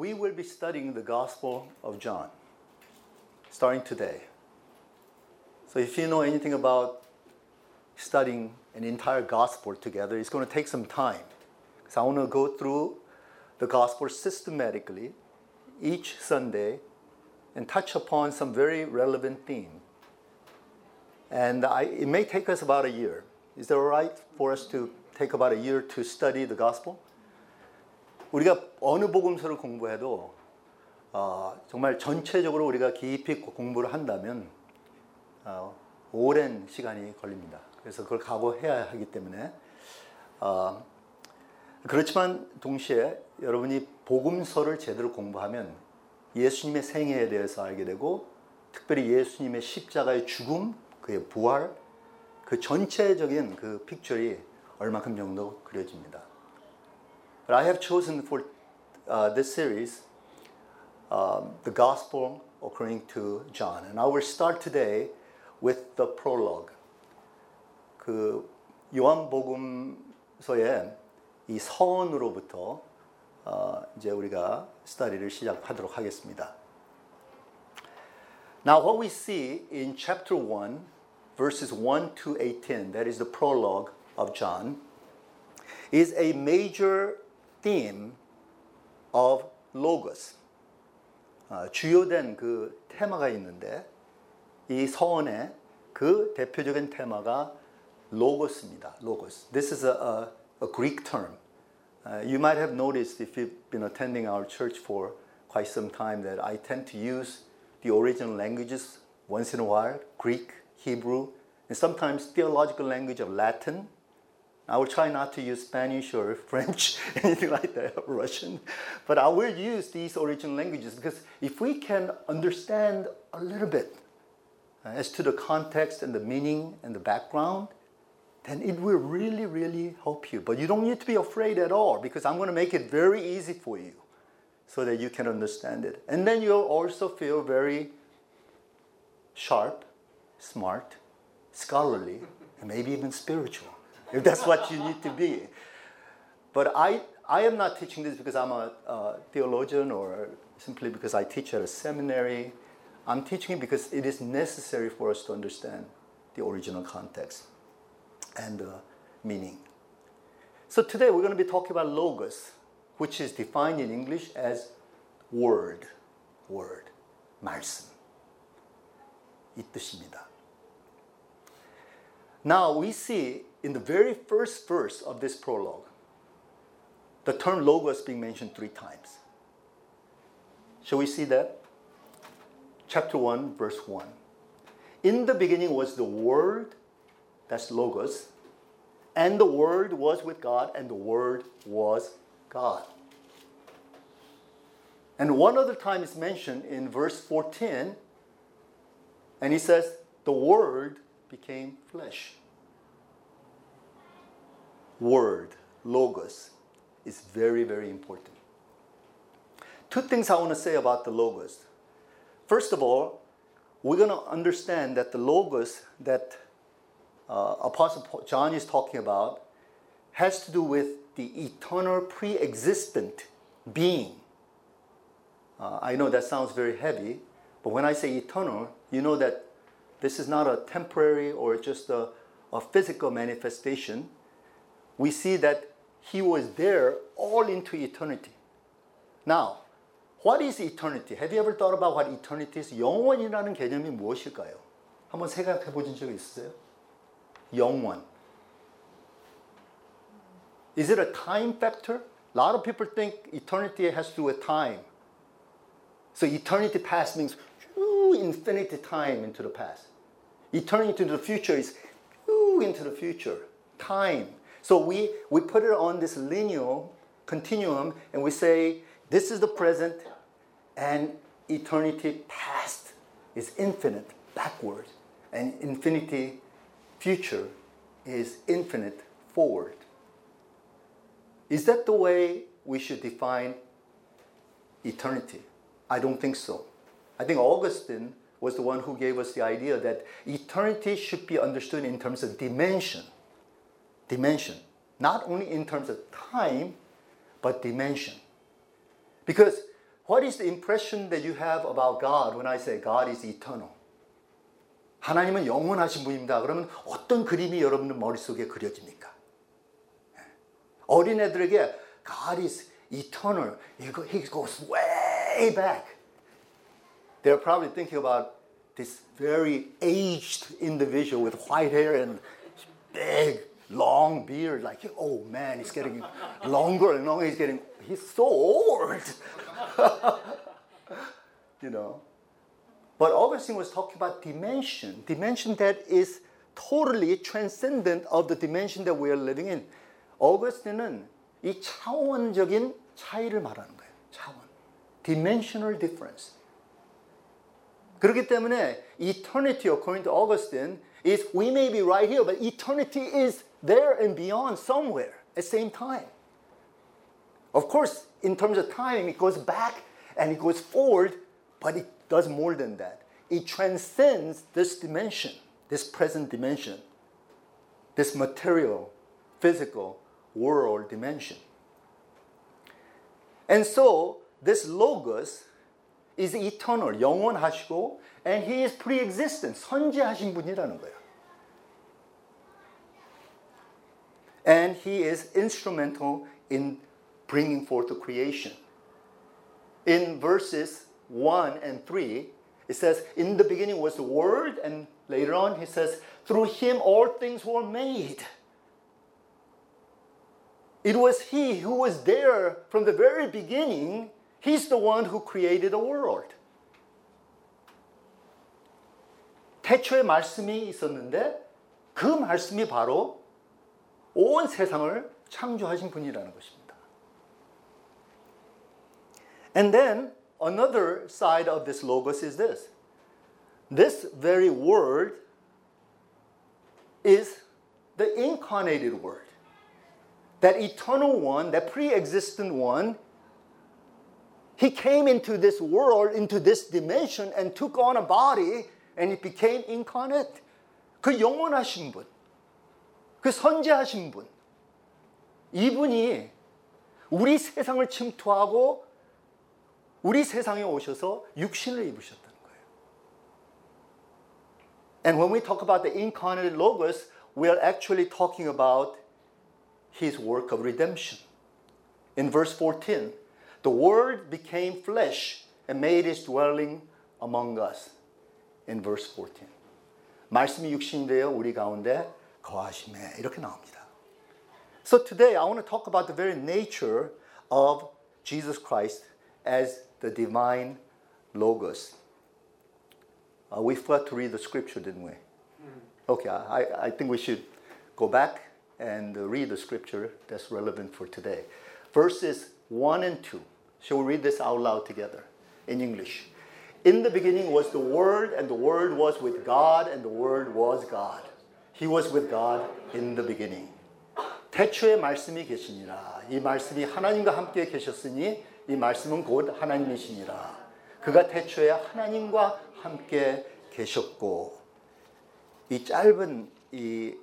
we will be studying the Gospel of John starting today. So if you know anything about studying an entire gospel together, it's going to take some time. Because I want to go through the gospel systematically each Sunday and touch upon some very relevant theme. And I, it may take us about a year. Is that all right for us to take about a year to study the gospel? 우리가 어느 복음서를 공부해도 어, 정말 전체적으로 우리가 깊이 공부를 한다면 어, 오랜 시간이 걸립니다. 그래서 그걸 각오해야 하기 때문에 어, 그렇지만 동시에 여러분이 복음서를 제대로 공부하면 예수님의 생애에 대해서 알게 되고 특별히 예수님의 십자가의 죽음, 그의 부활, 그 전체적인 그 픽처리 얼마큼 정도 그려집니다. But I have chosen for uh, this series um, the Gospel according to John, and I will start today with the prologue. 그 요한복음서의 이 서원으로부터 어, 이제 우리가 스터디를 시작하도록 하겠습니다. Now what we see in chapter 1 verses 1 to 18 that is the prologue of John is a major theme of logos. 어, 주요된 그 테마가 있는데 이 서원의 그 대표적인 테마가 로고스입니다. 로고스. This is a, a, a Greek term. Uh, you might have noticed if you've been attending our church for quite some time that I tend to use the original languages once in a while Greek, Hebrew, and sometimes theological language of Latin. I will try not to use Spanish or French, anything like that, or Russian, but I will use these original languages because if we can understand a little bit uh, as to the context and the meaning and the background, then it will really, really help you. But you don't need to be afraid at all because I'm going to make it very easy for you so that you can understand it. And then you'll also feel very sharp, smart, scholarly, and maybe even spiritual, if that's what you need to be. But I, I am not teaching this because I'm a, a theologian or simply because I teach at a seminary. I'm teaching it because it is necessary for us to understand the original context and uh, meaning. So today we're going to be talking about logos, which is defined in English as word, word, 말씀. 이 뜻입니다. Now we see in the very first verse of this prologue, the term logos being mentioned three times. Shall we see that? Chapter 1, verse 1. In the beginning was the Word, that's Logos. And the Word was with God, and the Word was God. And one other time is mentioned in verse 14, and he says, The Word became flesh. Word, Logos, is very, very important. Two things I want to say about the Logos. First of all, we're going to understand that the Logos that uh, Apostle John is talking about has to do with the eternal pre existent being. Uh, I know that sounds very heavy, but when I say eternal, you know that this is not a temporary or just a, a physical manifestation We see that he was there all into eternity. Now, what is eternity? Have you ever thought about what eternity is? 영원이라는 개념이 무엇일까요? 한번 생각해 보신 적 있으세요? 영원. Is it a time factor? A lot of people think eternity has to do with time. So eternity past means ooh, infinity time into the past. Eternity into the future is ooh, into the future. Time. So we, we put it on this linear continuum and we say this is the present and eternity past is infinite backward and infinity future is infinite forward. Is that the way we should define eternity? I don't think so. I think Augustine was the one who gave us the idea that eternity should be understood in terms of dimension Dimension. Not only in terms of time, but dimension. Because what is the impression that you have about God when I say God is eternal? 하나님은 영원하신 분입니다. 그러면 어떤 그림이 여러분들 머릿속에 그려집니까? 어린애들에게 God is eternal. He goes way back. They're probably thinking about this very aged individual with white hair and big, long beard. Like, oh man, he's getting longer and longer. He's getting, he's so old. you know. But Augustine was talking about dimension, dimension that is totally transcendent of the dimension that we are living in. Augustine은 이 차원적인 차이를 말하는 거예요. 차원. dimensional difference. 그렇기 때문에 eternity according to Augustine is we may be right here but eternity is there and beyond somewhere at the same time. Of course, in terms of time it goes back and it goes forward, but it does more than that. It transcends this dimension, this present dimension, this material, physical world dimension. And so, this Logos is eternal, 영원하시고, and he is pre-existent, 선지하신 분이라는 거예요. And he is instrumental in bringing forth the creation. In verses 1 and 3, it says, In the beginning was the Word, and later on he says, Through him all things were made. It was he who was there from the very beginning. He's the one who created the world. 태초에 말씀이 있었는데 그 말씀이 바로 온 세상을 창조하신 분이라는 것입니다. And then another side of this logos is this. This very word is the incarnated word. That eternal one, that pre existent one, he came into this world, into this dimension, and took on a body, and it became incarnate. 그 영원하신 분, 그 선지하신 분, 이분이 우리 세상을 침투하고 우리 세상에 오셔서 육신을 입으셨다는 거예요. And when we talk about the incarnate logos, we are actually talking about his work of redemption. In verse 14, the word became flesh and made his dwelling among us. In verse 14. 말씀이 육신이 되어 우리 가운데 거하심에 이렇게 나옵니다. So today I want to talk about the very nature of Jesus Christ as the divine logos. Uh, we forgot to read the scripture, didn't we? Okay, I, I think we should go back and read the scripture that's relevant for today. Verses 1 and 2. Shall we read this out loud together in English? In the beginning was the Word, and the Word was with God, and the Word was God. He was with God in the beginning. 태초에 말씀이 계시니라. 이 말씀이 하나님과 함께 계셨으니 이 말씀은 곧 하나님이시니라. 그가 태초에 하나님과 함께 계셨고 이 짧은 이,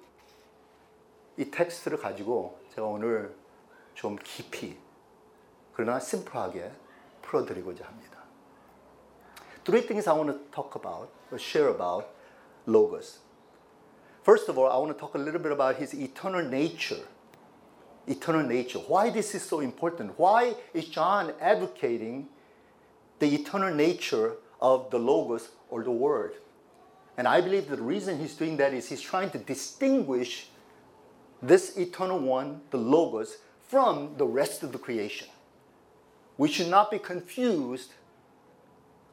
이 텍스트를 가지고 제가 오늘 좀 깊이 그러나 심플하게 풀어드리고자 합니다. Three things I want to talk about share about Logos. First of all, I want to talk a little bit about his eternal nature. eternal nature. Why this is so important? Why is John advocating the eternal nature of the Logos or the Word? And I believe the reason he's doing that is he's trying to distinguish this eternal one, the Logos, from the rest of the creation. We should not be confused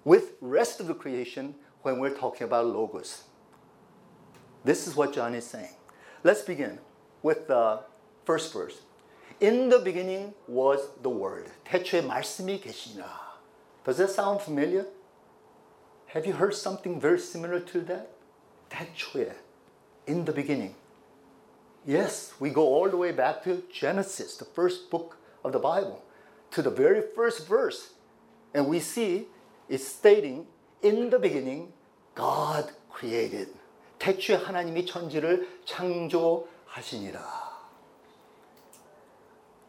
with rest of the creation when we're talking about Logos. This is what John is saying. Let's begin with the first verse. In the beginning was the Word. 태초에 말씀이 계시니라. Does that sound familiar? Have you heard something very similar to that? 태초에. In the beginning. Yes, we go all the way back to Genesis, the first book of the Bible, to the very first verse. And we see it's stating, in the beginning, God created. 태초에 하나님이 천지를 창조하시니라.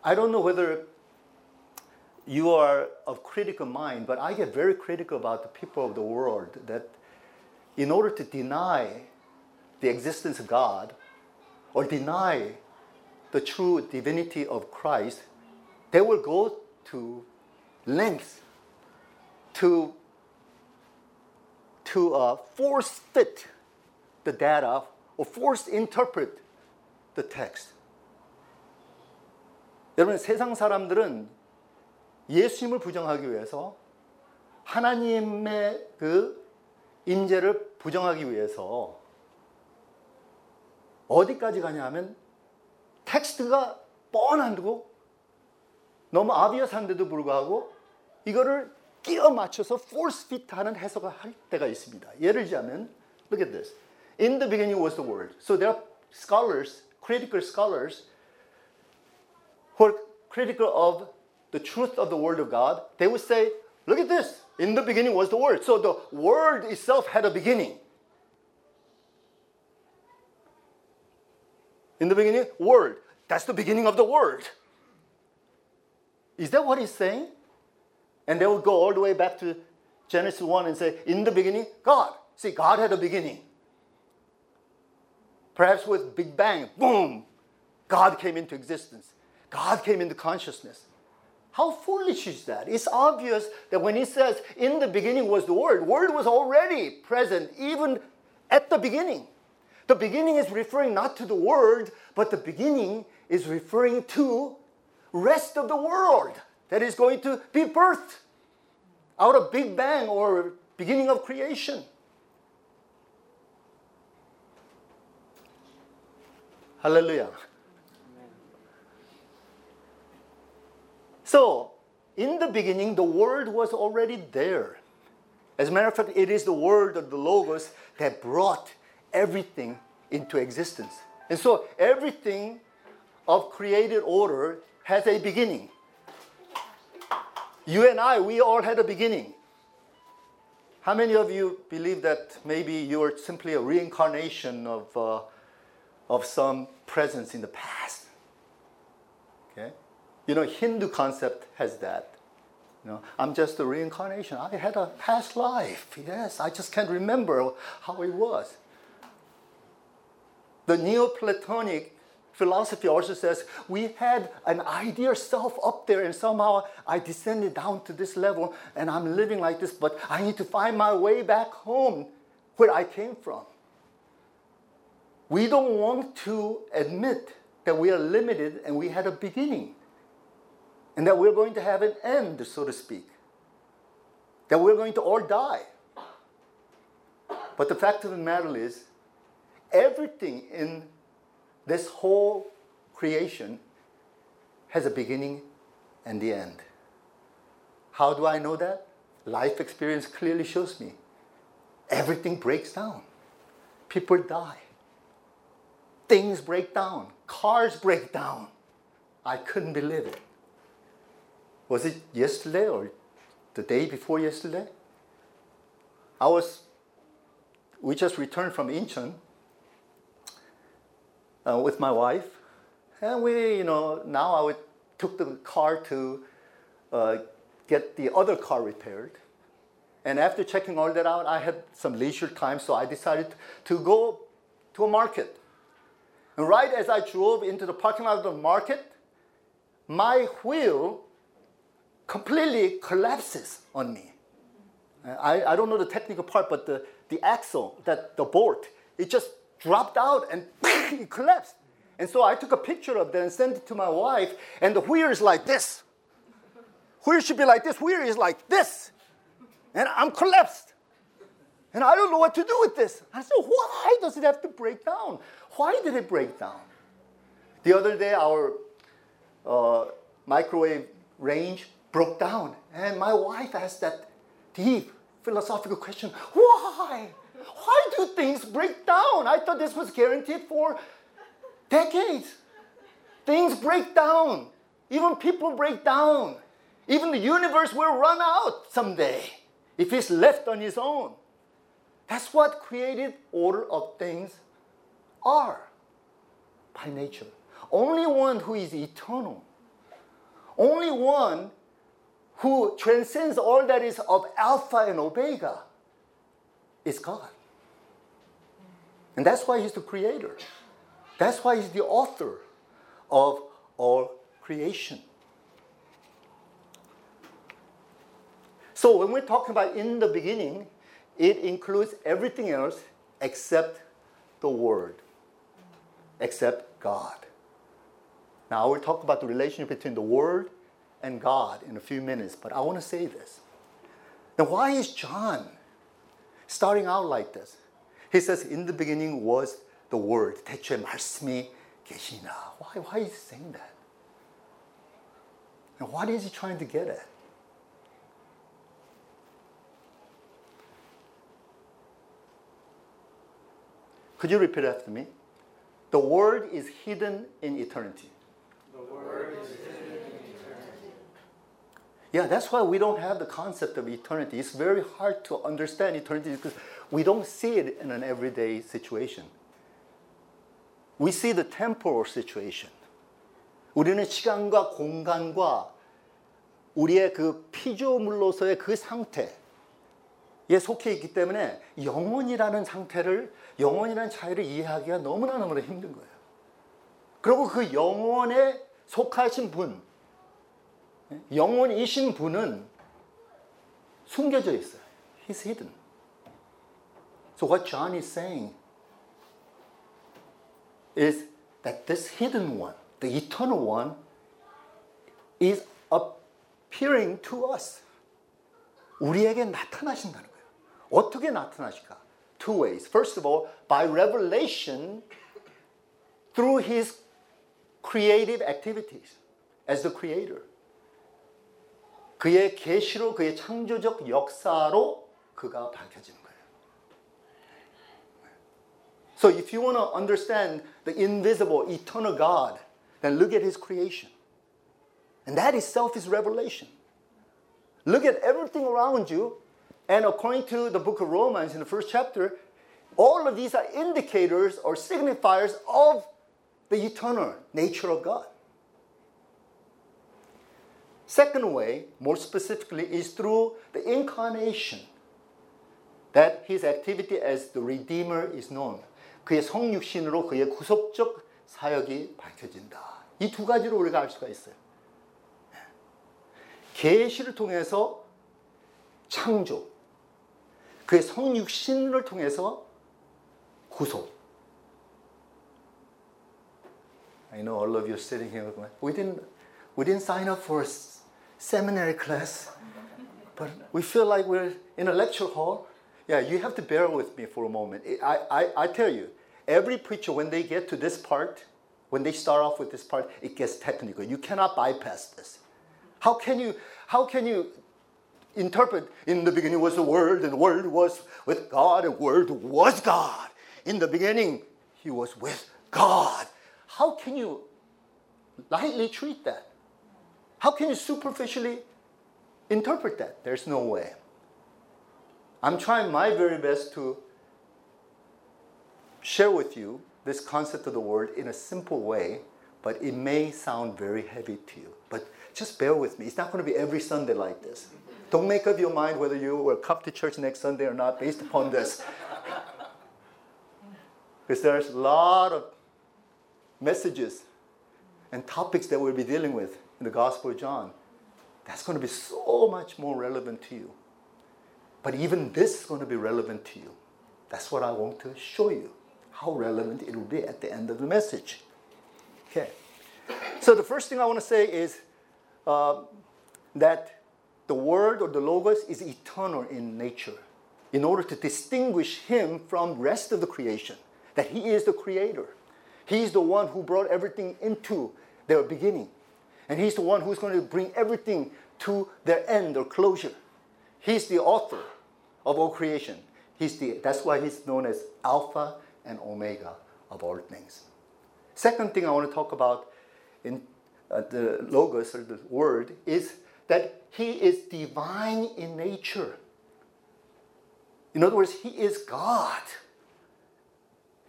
I don't know whether you are of critical mind, but I get very critical about the people of the world that in order to deny the existence of God or deny the true divinity of Christ, they will go to lengths to, to uh, force fit the data or force interpret the text. 여러분 세상 사람들은 예수님을 부정하기 위해서 하나님의 그 임재를 부정하기 위해서 어디까지 가냐 하면 텍스트가 뻔한데고 너무 아비어스한데도 불구하고 이거를 끼워 맞춰서 force fit 하는 해석을 할 때가 있습니다. 예를 들자면 look at this. In the beginning was the word. So there are scholars, critical scholars who are critical of the truth of the word of God. They would say, look at this. In the beginning was the word. So the word itself had a beginning. In the beginning, word. That's the beginning of the word. Is that what he's saying? And they would go all the way back to Genesis 1 and say, In the beginning, God. See, God had a beginning. Perhaps with Big Bang, boom, God came into existence. God came into consciousness. How foolish is that? It's obvious that when he says, In the beginning was the Word, Word was already present even at the beginning. The beginning is referring not to the Word, but the beginning is referring to rest of the world that is going to be birthed out of Big Bang or beginning of creation. Hallelujah. So, in the beginning, the Word was already there. As a matter of fact, it is the Word of the Logos that brought everything into existence. And so, everything of created order has a beginning. You and I, we all had a beginning. How many of you believe that maybe you are simply a reincarnation of, uh, of some presence in the past? Okay? You know, Hindu concept has that. You know, I'm just a reincarnation. I had a past life. Yes, I just can't remember how it was. The Neoplatonic philosophy also says we had an ideal self up there, and somehow I descended down to this level and I'm living like this, but I need to find my way back home where I came from. We don't want to admit that we are limited and we had a beginning, and that we're going to have an end, so to speak, that we're going to all die. But the fact of the matter is, everything in this whole creation has a beginning and the end. How do I know that? Life experience clearly shows me. Everything breaks down. People die. Things break down. Cars break down. I couldn't believe it. Was it yesterday or the day before yesterday? I was, we just returned from Incheon uh, with my wife. And we, you know, now I would, took the car to uh, get the other car repaired. And after checking all that out, I had some leisure time, so I decided to go to a market. And right as I drove into the parking lot of the market, my wheel completely collapses on me. I, I don't know the technical part, but the, the axle, that the bolt, it just dropped out and it collapsed. And so I took a picture of that and sent it to my wife, and the wheel is like this. Wheel should be like this, wheel is like this. And I'm collapsed. And I don't know what to do with this. I said, why does it have to break down? Why did it break down? The other day, our uh, microwave range broke down, and my wife asked that deep philosophical question why? Why do things break down? I thought this was guaranteed for decades. Things break down. Even people break down. Even the universe will run out someday if it's left on its own. That's what created order of things are by nature. Only one who is eternal, only one who transcends all that is of Alpha and Omega, is God. And that's why He's the creator. That's why He's the author of all creation. So when we're talking about in the beginning, it includes everything else except the Word, except God. Now we'll talk about the relationship between the Word and God in a few minutes, but I want to say this. Now, why is John starting out like this? He says, In the beginning was the Word. 대체 말씀이 계시나. Why, why is he saying that? And what is he trying to get at? Could you repeat after me? The Word is hidden in eternity. The word is hidden in eternity. Yeah, that's why we don't have the concept of eternity. It's very hard to understand eternity because we don't see it in an everyday situation. We see the temporal situation. 우리는 시간과 공간과 우리의 그 피조물로서의 그 상태 에 속해 있기 때문에 영혼이라는 상태를 영혼이라는 차이를 이해하기가 너무나 너무나 힘든 거예요. 그리고 그 영혼에 속하신 분, 영혼이신 분은 숨겨져 있어요. He's hidden. So what John is saying is that this hidden one, the eternal one, is appearing to us. 우리에게 나타나신다는 거예요. 어떻게 나타나실까? Two ways. First of all, by revelation through his creative activities as the creator. 그의 계시로 그의 창조적 역사로 그가 밝혀지는 거예요. So if you want to understand the invisible, eternal God, then look at his creation. And that itself is revelation. Look at everything around you, and according to the book of Romans in the first chapter, all of these are indicators or signifiers of the eternal nature of God. Second way, more specifically, is through the incarnation that his activity as the Redeemer is known. 그의 성육신으로 그의 구속적 사역이 밝혀진다. 이 두 가지로 우리가 알 수가 있어요. 계시를 통해서 창조, 그의 성육신을 통해서 구속. I know all of you sitting here going, we didn't, we didn't sign up for a seminary class, but we feel like we're in a lecture hall. Yeah, you have to bear with me for a moment. I, I, I tell you, every preacher, when they get to this part, when they start off with this part, it gets technical. You cannot bypass this. How can you, how can you interpret in the beginning was the Word, and the Word was with God, and Word was God. In the beginning, He was with God. How can you lightly treat that? How can you superficially interpret that? There's no way. I'm trying my very best to share with you this concept of the word in a simple way, but it may sound very heavy to you. But just bear with me. It's not going to be every Sunday like this. Don't make up your mind whether you will come to church next Sunday or not based upon this. Because there's a lot of messages and topics that we'll be dealing with in the Gospel of John. That's going to be so much more relevant to you. But even this is going to be relevant to you. That's what I want to show you how relevant it will be at the end of the message. Okay. So the first thing I want to say is uh, that the word or the logos is eternal in nature. In order to distinguish him from rest of the creation, that he is the creator. He's the one who brought everything into their beginning. And he's the one who's going to bring everything to their end or closure. He's the author of all creation. He's the, that's why he's known as Alpha and Omega of all things. Second thing I want to talk about in uh, the Logos or the Word is that He is divine in nature. In other words, He is God.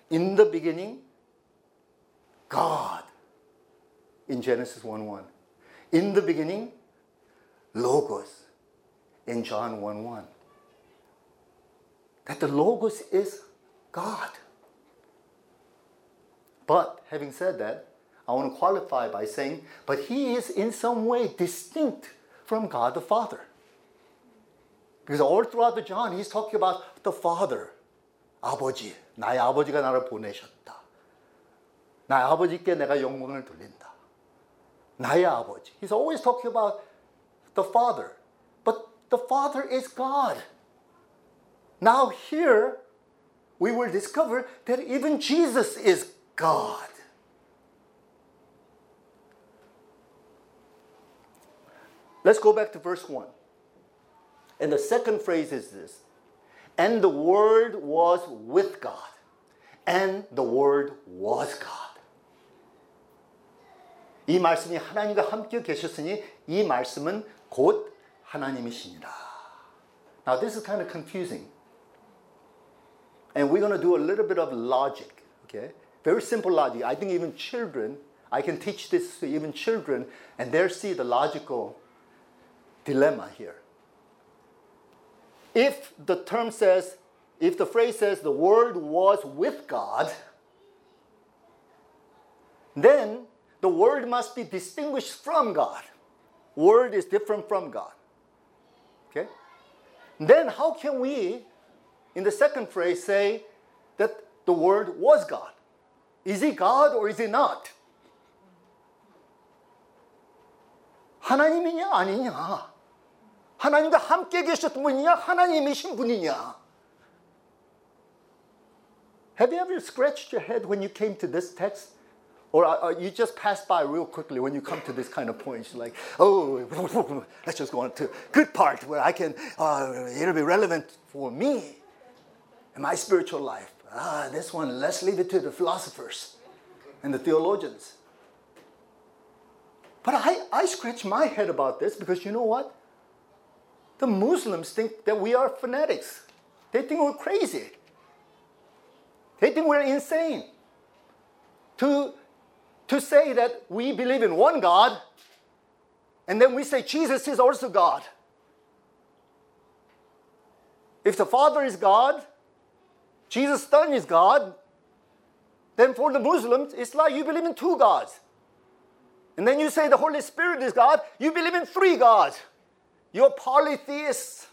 In the beginning, God. In Genesis 1 1. In the beginning, Logos in John 1 1. That the Logos is God. But having said that, I want to qualify by saying, but he is in some way distinct from God the Father. Because all throughout the John, he's talking about the Father. 아버지, 나의 아버지가 나를 보내셨다. 나의 아버지께 내가 영광을 돌린다. 나의 아버지. He's always talking about the Father. But the Father is God. Now here, we will discover that even Jesus is God. Let's go back to verse 1. And the second phrase is this And the Word was with God, and the Word was God. 이 말씀이 하나님과 함께 계셨으니 이 말씀은 곧 하나님이시니라. Now this is kind of confusing. And we're going to do a little bit of logic, okay? Very simple logic. I think even children, I can teach this to even children, and they'll see the logical dilemma here. If the term says, if the phrase says the word was with God, then the word must be distinguished from God. Word is different from God. Okay? Then how can we, in the second phrase, say that the word was God? Is he God or is he not? 하나님이냐 아니냐? 하나님과 함께 계셨던 분이냐 하나님이신 분이냐? Have you ever scratched your head when you came to this text? Or uh, you just pass by real quickly when you come to this kind of point. You're like, oh, let's just go on to good part where I can, uh, it'll be relevant for me and my spiritual life. Ah, this one, let's leave it to the philosophers and the theologians. But I, I scratch my head about this because you know what? The Muslims think that we are fanatics. They think we're crazy. They think we're insane. To to say that we believe in one God and then we say Jesus is also God. If the Father is God, Jesus' Son is God, then for the Muslims, it's like you believe in two gods. And then you say the Holy Spirit is God, you believe in three gods. You're polytheists.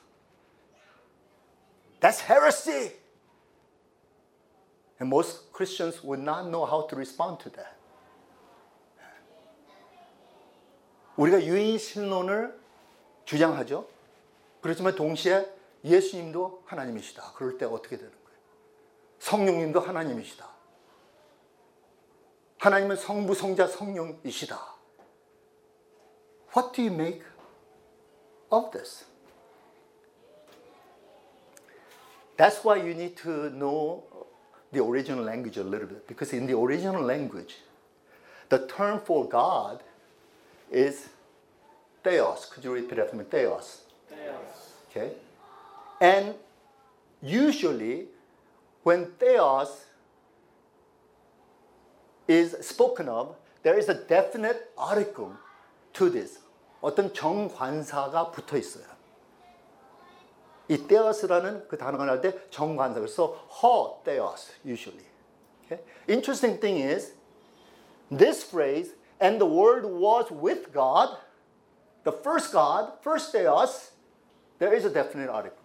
That's heresy. And most Christians would not know how to respond to that. 우리가 유인 신론을 주장하죠. 그렇지만 동시에 예수님도 하나님이시다. 그럴 때 어떻게 되는 거예요? 성령님도 하나님이시다. 하나님은 성부, 성자, 성령이시다. What do you make of this? That's why you need to know the original language a little bit because in the original language, the term for God is theos. Could you repeat after me? Theos. Theos. Okay? And usually, when theos is spoken of, there is a definite article to this. 어떤 정관사가 붙어 있어요. 이 theos라는 그 단어가 나올 때 정관사. 그래서 ho theos usually. Okay? Interesting thing is this phrase and the word was with God, the first God, first theos, there is a definite article.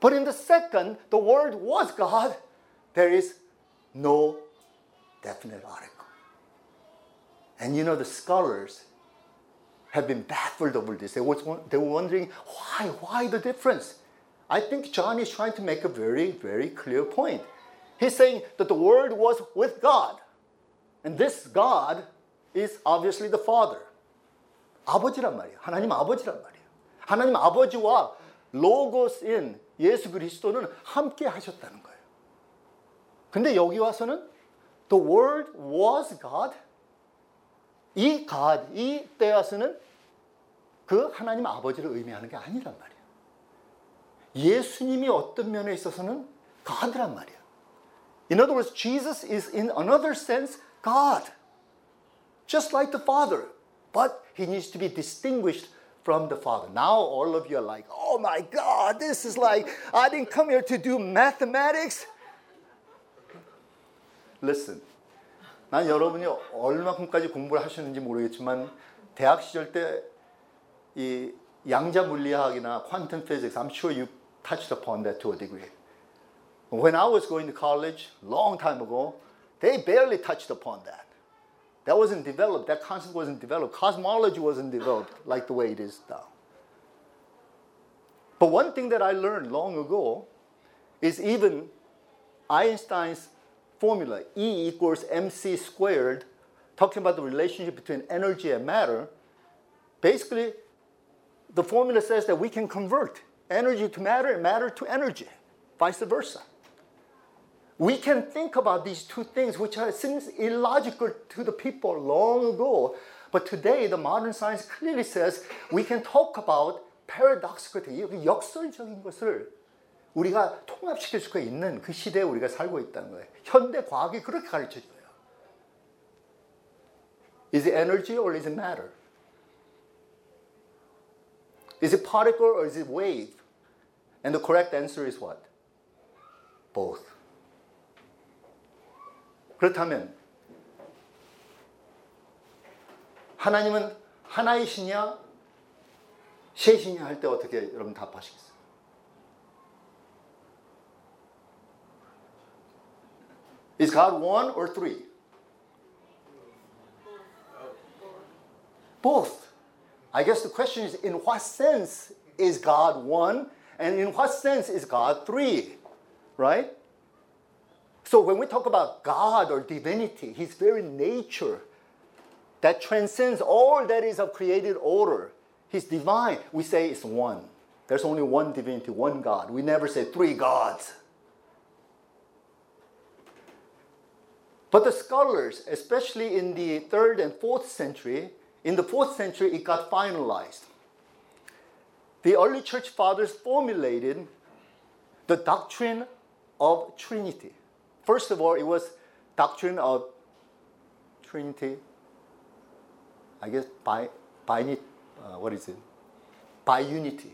But in the second, the word was God, there is no definite article. And you know, the scholars have been baffled over this. They, was, they were wondering why, why the difference? I think John is trying to make a very, very clear point. He's saying that the Word was with God. And this God is obviously the Father. 아버지란 말이에요. 하나님 아버지란 말이에요. 하나님 아버지와 로고스인 예수 그리스도는 함께 하셨다는 거예요. 근데 여기 와서는 the word was God. 이 God, 이 때와서는 그 하나님 아버지를 의미하는 게 아니란 말이에요. 예수님이 어떤 면에 있어서는 God란 말이에요. In other words, Jesus is in another sense God. just like the Father. But he needs to be distinguished from the Father. Now all of you are like, oh my God, this is like, I didn't come here to do mathematics. Listen. 난 여러분이 얼마큼까지 공부를 하셨는지 모르겠지만 대학 시절 때 이 양자 물리학이나 quantum I'm sure you touched upon that to a degree. When I was going to college, long time ago, they barely touched upon that. That wasn't developed. That concept wasn't developed. Cosmology wasn't developed like the way it is now. But one thing that I learned long ago is even Einstein's formula, E equals mc squared, talking about the relationship between energy and matter, basically the formula says that we can convert energy to matter and matter to energy, vice versa. We can think about these two things, which are, seems illogical to the people long ago. But today, the modern science clearly says we can talk about paradoxical, 역설적인 것을 우리가 통합시킬 수가 있는 그 시대에 우리가 살고 있다는 거예요. 현대 과학이 그렇게 가르쳐 줘요. Is it energy or is it matter? Is it particle or is it wave? And the correct answer is what? Both. 그렇다면 하나님은 하나이시냐 셋이냐 할 때 어떻게 여러분 답하시겠어요? Is God one or three? Both. I guess the question is in what sense is God one and in what sense is God three? Right? So when we talk about God or divinity, his very nature that transcends all that is of created order, he's divine, we say it's one. There's only one divinity, one God. We never say three gods. But the scholars, especially in the third and fourth century, in the fourth century, it got finalized. The early church fathers formulated the doctrine of Trinity. First of all, it was doctrine of Trinity. I guess by by uh, what is it? Biunity.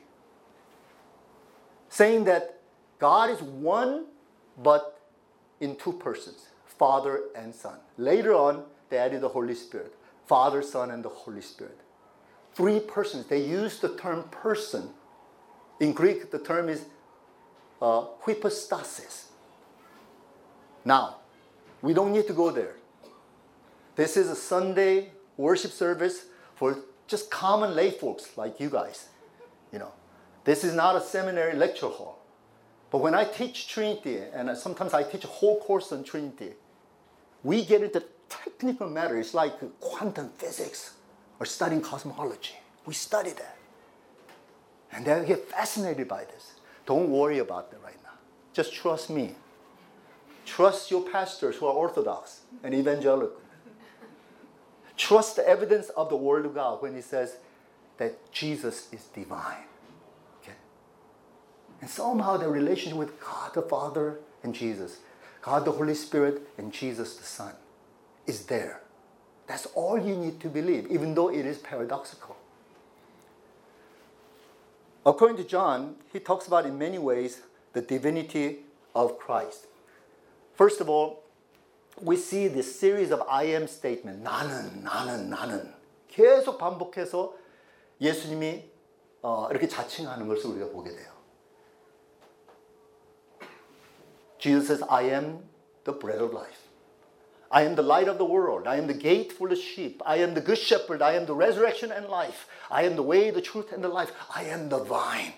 Saying that God is one, but in two persons. Father and Son. Later on, they added the Holy Spirit Father, Son, and the Holy Spirit. Three persons. They use the term person. In Greek, the term is uh, hypostasis. Now, we don't need to go there. This is a Sunday worship service for just common lay folks like you guys. You know, this is not a seminary lecture hall. But when I teach Trinity, and sometimes I teach a whole course on Trinity, we get into technical matters like quantum physics or studying cosmology. We study that. And they get fascinated by this. Don't worry about that right now. Just trust me. Trust your pastors who are Orthodox and evangelical. Trust the evidence of the Word of God when He says that Jesus is divine. Okay? And somehow the relationship with God the Father and Jesus God the Holy Spirit, and Jesus the Son is there. That's all you need to believe, even though it is paradoxical. According to John, he talks about in many ways the divinity of Christ. First of all, we see this series of I am statement. 나는, 나는, 나는. 계속 반복해서 예수님이 어, 이렇게 자칭하는 것을 우리가 보게 돼요. Jesus says, I am the bread of life. I am the light of the world. I am the gate for the sheep. I am the good shepherd. I am the resurrection and life. I am the way, the truth, and the life. I am the vine.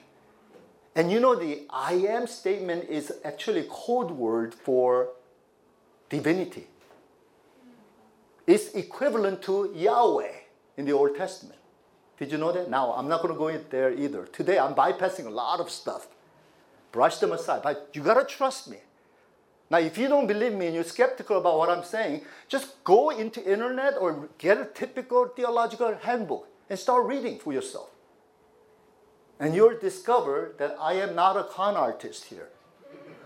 And you know, the I am statement is actually code word for divinity. It's equivalent to Yahweh in the Old Testament. Did you know that? Now, I'm not going to go in there either. Today, I'm bypassing a lot of stuff. Brush them aside. But you got to trust me. Now, if you don't believe me and you're skeptical about what I'm saying, just go into internet or get a typical theological handbook and start reading for yourself. And you'll discover that I am not a con artist here.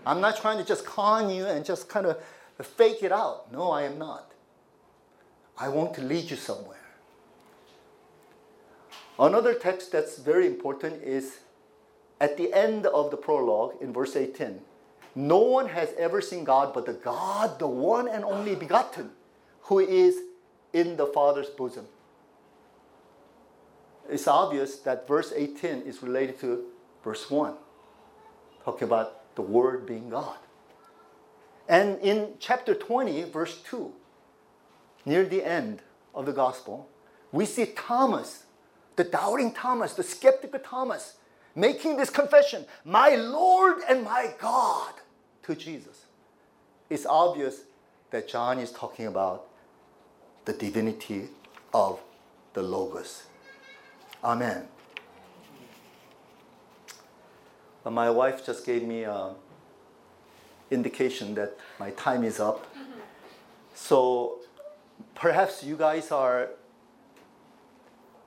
I'm not trying to just con you and just kind of fake it out. No, I am not. I want to lead you somewhere. Another text that's very important is at the end of the prologue in verse 18. No one has ever seen God but the God, the one and only begotten, who is in the Father's bosom. It's obvious that verse 18 is related to verse 1, talking about the Word being God. And in chapter 20, verse 2, near the end of the gospel, we see Thomas, the doubting Thomas, the skeptical Thomas, making this confession My Lord and my God to Jesus. It's obvious that John is talking about the divinity of the Logos. Amen. My wife just gave me an indication that my time is up. Mm-hmm. So perhaps you guys are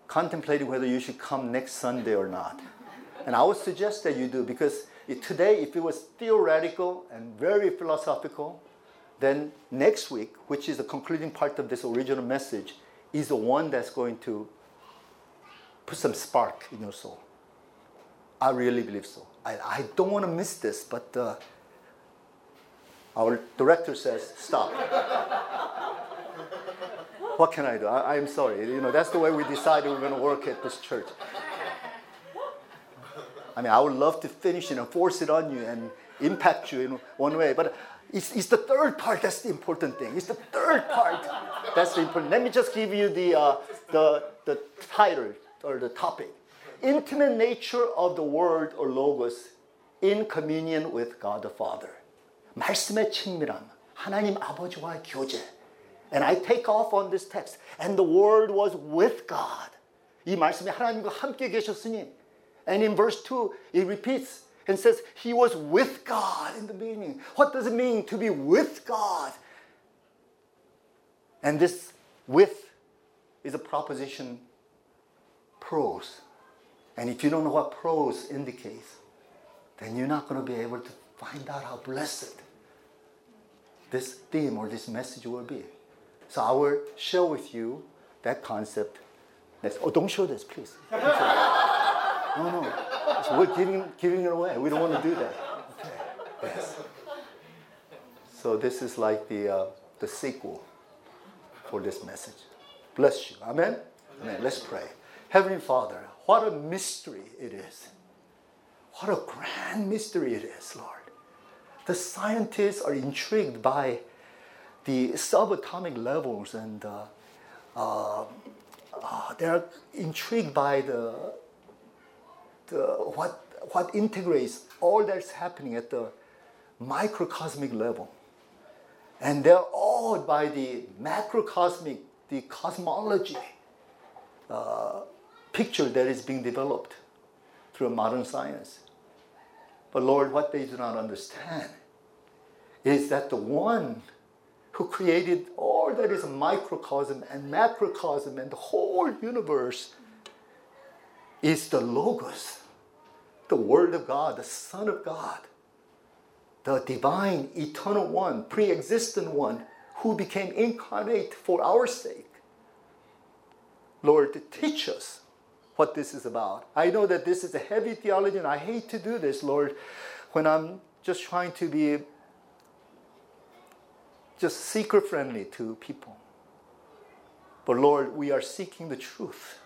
contemplating whether you should come next Sunday or not. And I would suggest that you do because today, if it was theoretical and very philosophical, then next week, which is the concluding part of this original message, is the one that's going to put some spark in your soul. I really believe so. I, I don't want to miss this, but uh, our director says, stop. what can I do? I, am sorry. You know, that's the way we decided we're going to work at this church. I mean, I would love to finish it and force it on you and impact you in one way, but it's, it's the third part that's the important thing. It's the third part that's the important. Let me just give you the, uh, the, the title or the topic. Intimate nature of the word or logos in communion with God the Father. 말씀의 친밀함, 하나님 아버지와의 교제. And I take off on this text. And the word was with God. 이 말씀이 하나님과 함께 계셨으니 and in verse 2, it repeats and says, He was with God in the beginning. What does it mean to be with God? And this with is a proposition pros. And if you don't know what pros indicates, then you're not going to be able to find out how blessed this theme or this message will be. So I will share with you that concept. Next. Oh, don't show this, please. No, no. So we're giving, giving it away. We don't want to do that. Yes. So this is like the, uh, the sequel for this message. Bless you. Amen? Amen. Let's pray. Heavenly Father, what a mystery it is. What a grand mystery it is, Lord. The scientists are intrigued by the subatomic levels and uh, uh, uh, they're intrigued by the, what, what integrates all that's happening at the microcosmic level. And they're awed by the macrocosmic, the cosmology uh, picture that is being developed through modern science. But Lord, what they do not understand is that the one who created all that is microcosm and macrocosm and the whole universe is the Logos, the Word of God, the Son of God, the divine, eternal one, pre existent one who became incarnate for our sake. Lord, teach us what this is about. I know that this is a heavy theology, and I hate to do this, Lord, when I'm just trying to be just seeker friendly to people. But Lord, we are seeking the truth.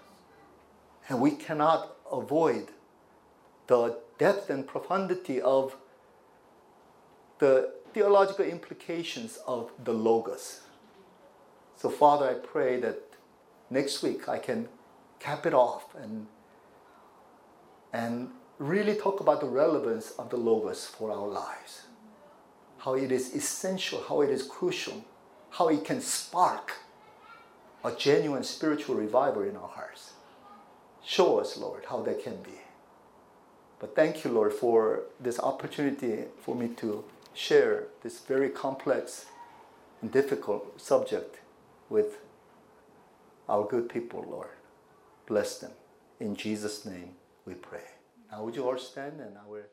And we cannot avoid the depth and profundity of the theological implications of the Logos. So, Father, I pray that next week I can cap it off and, and really talk about the relevance of the Logos for our lives. How it is essential, how it is crucial, how it can spark a genuine spiritual revival in our hearts. Show us, Lord, how that can be. But thank you, Lord, for this opportunity for me to share this very complex and difficult subject with our good people, Lord. Bless them. In Jesus' name we pray. Now, would you all stand and I will.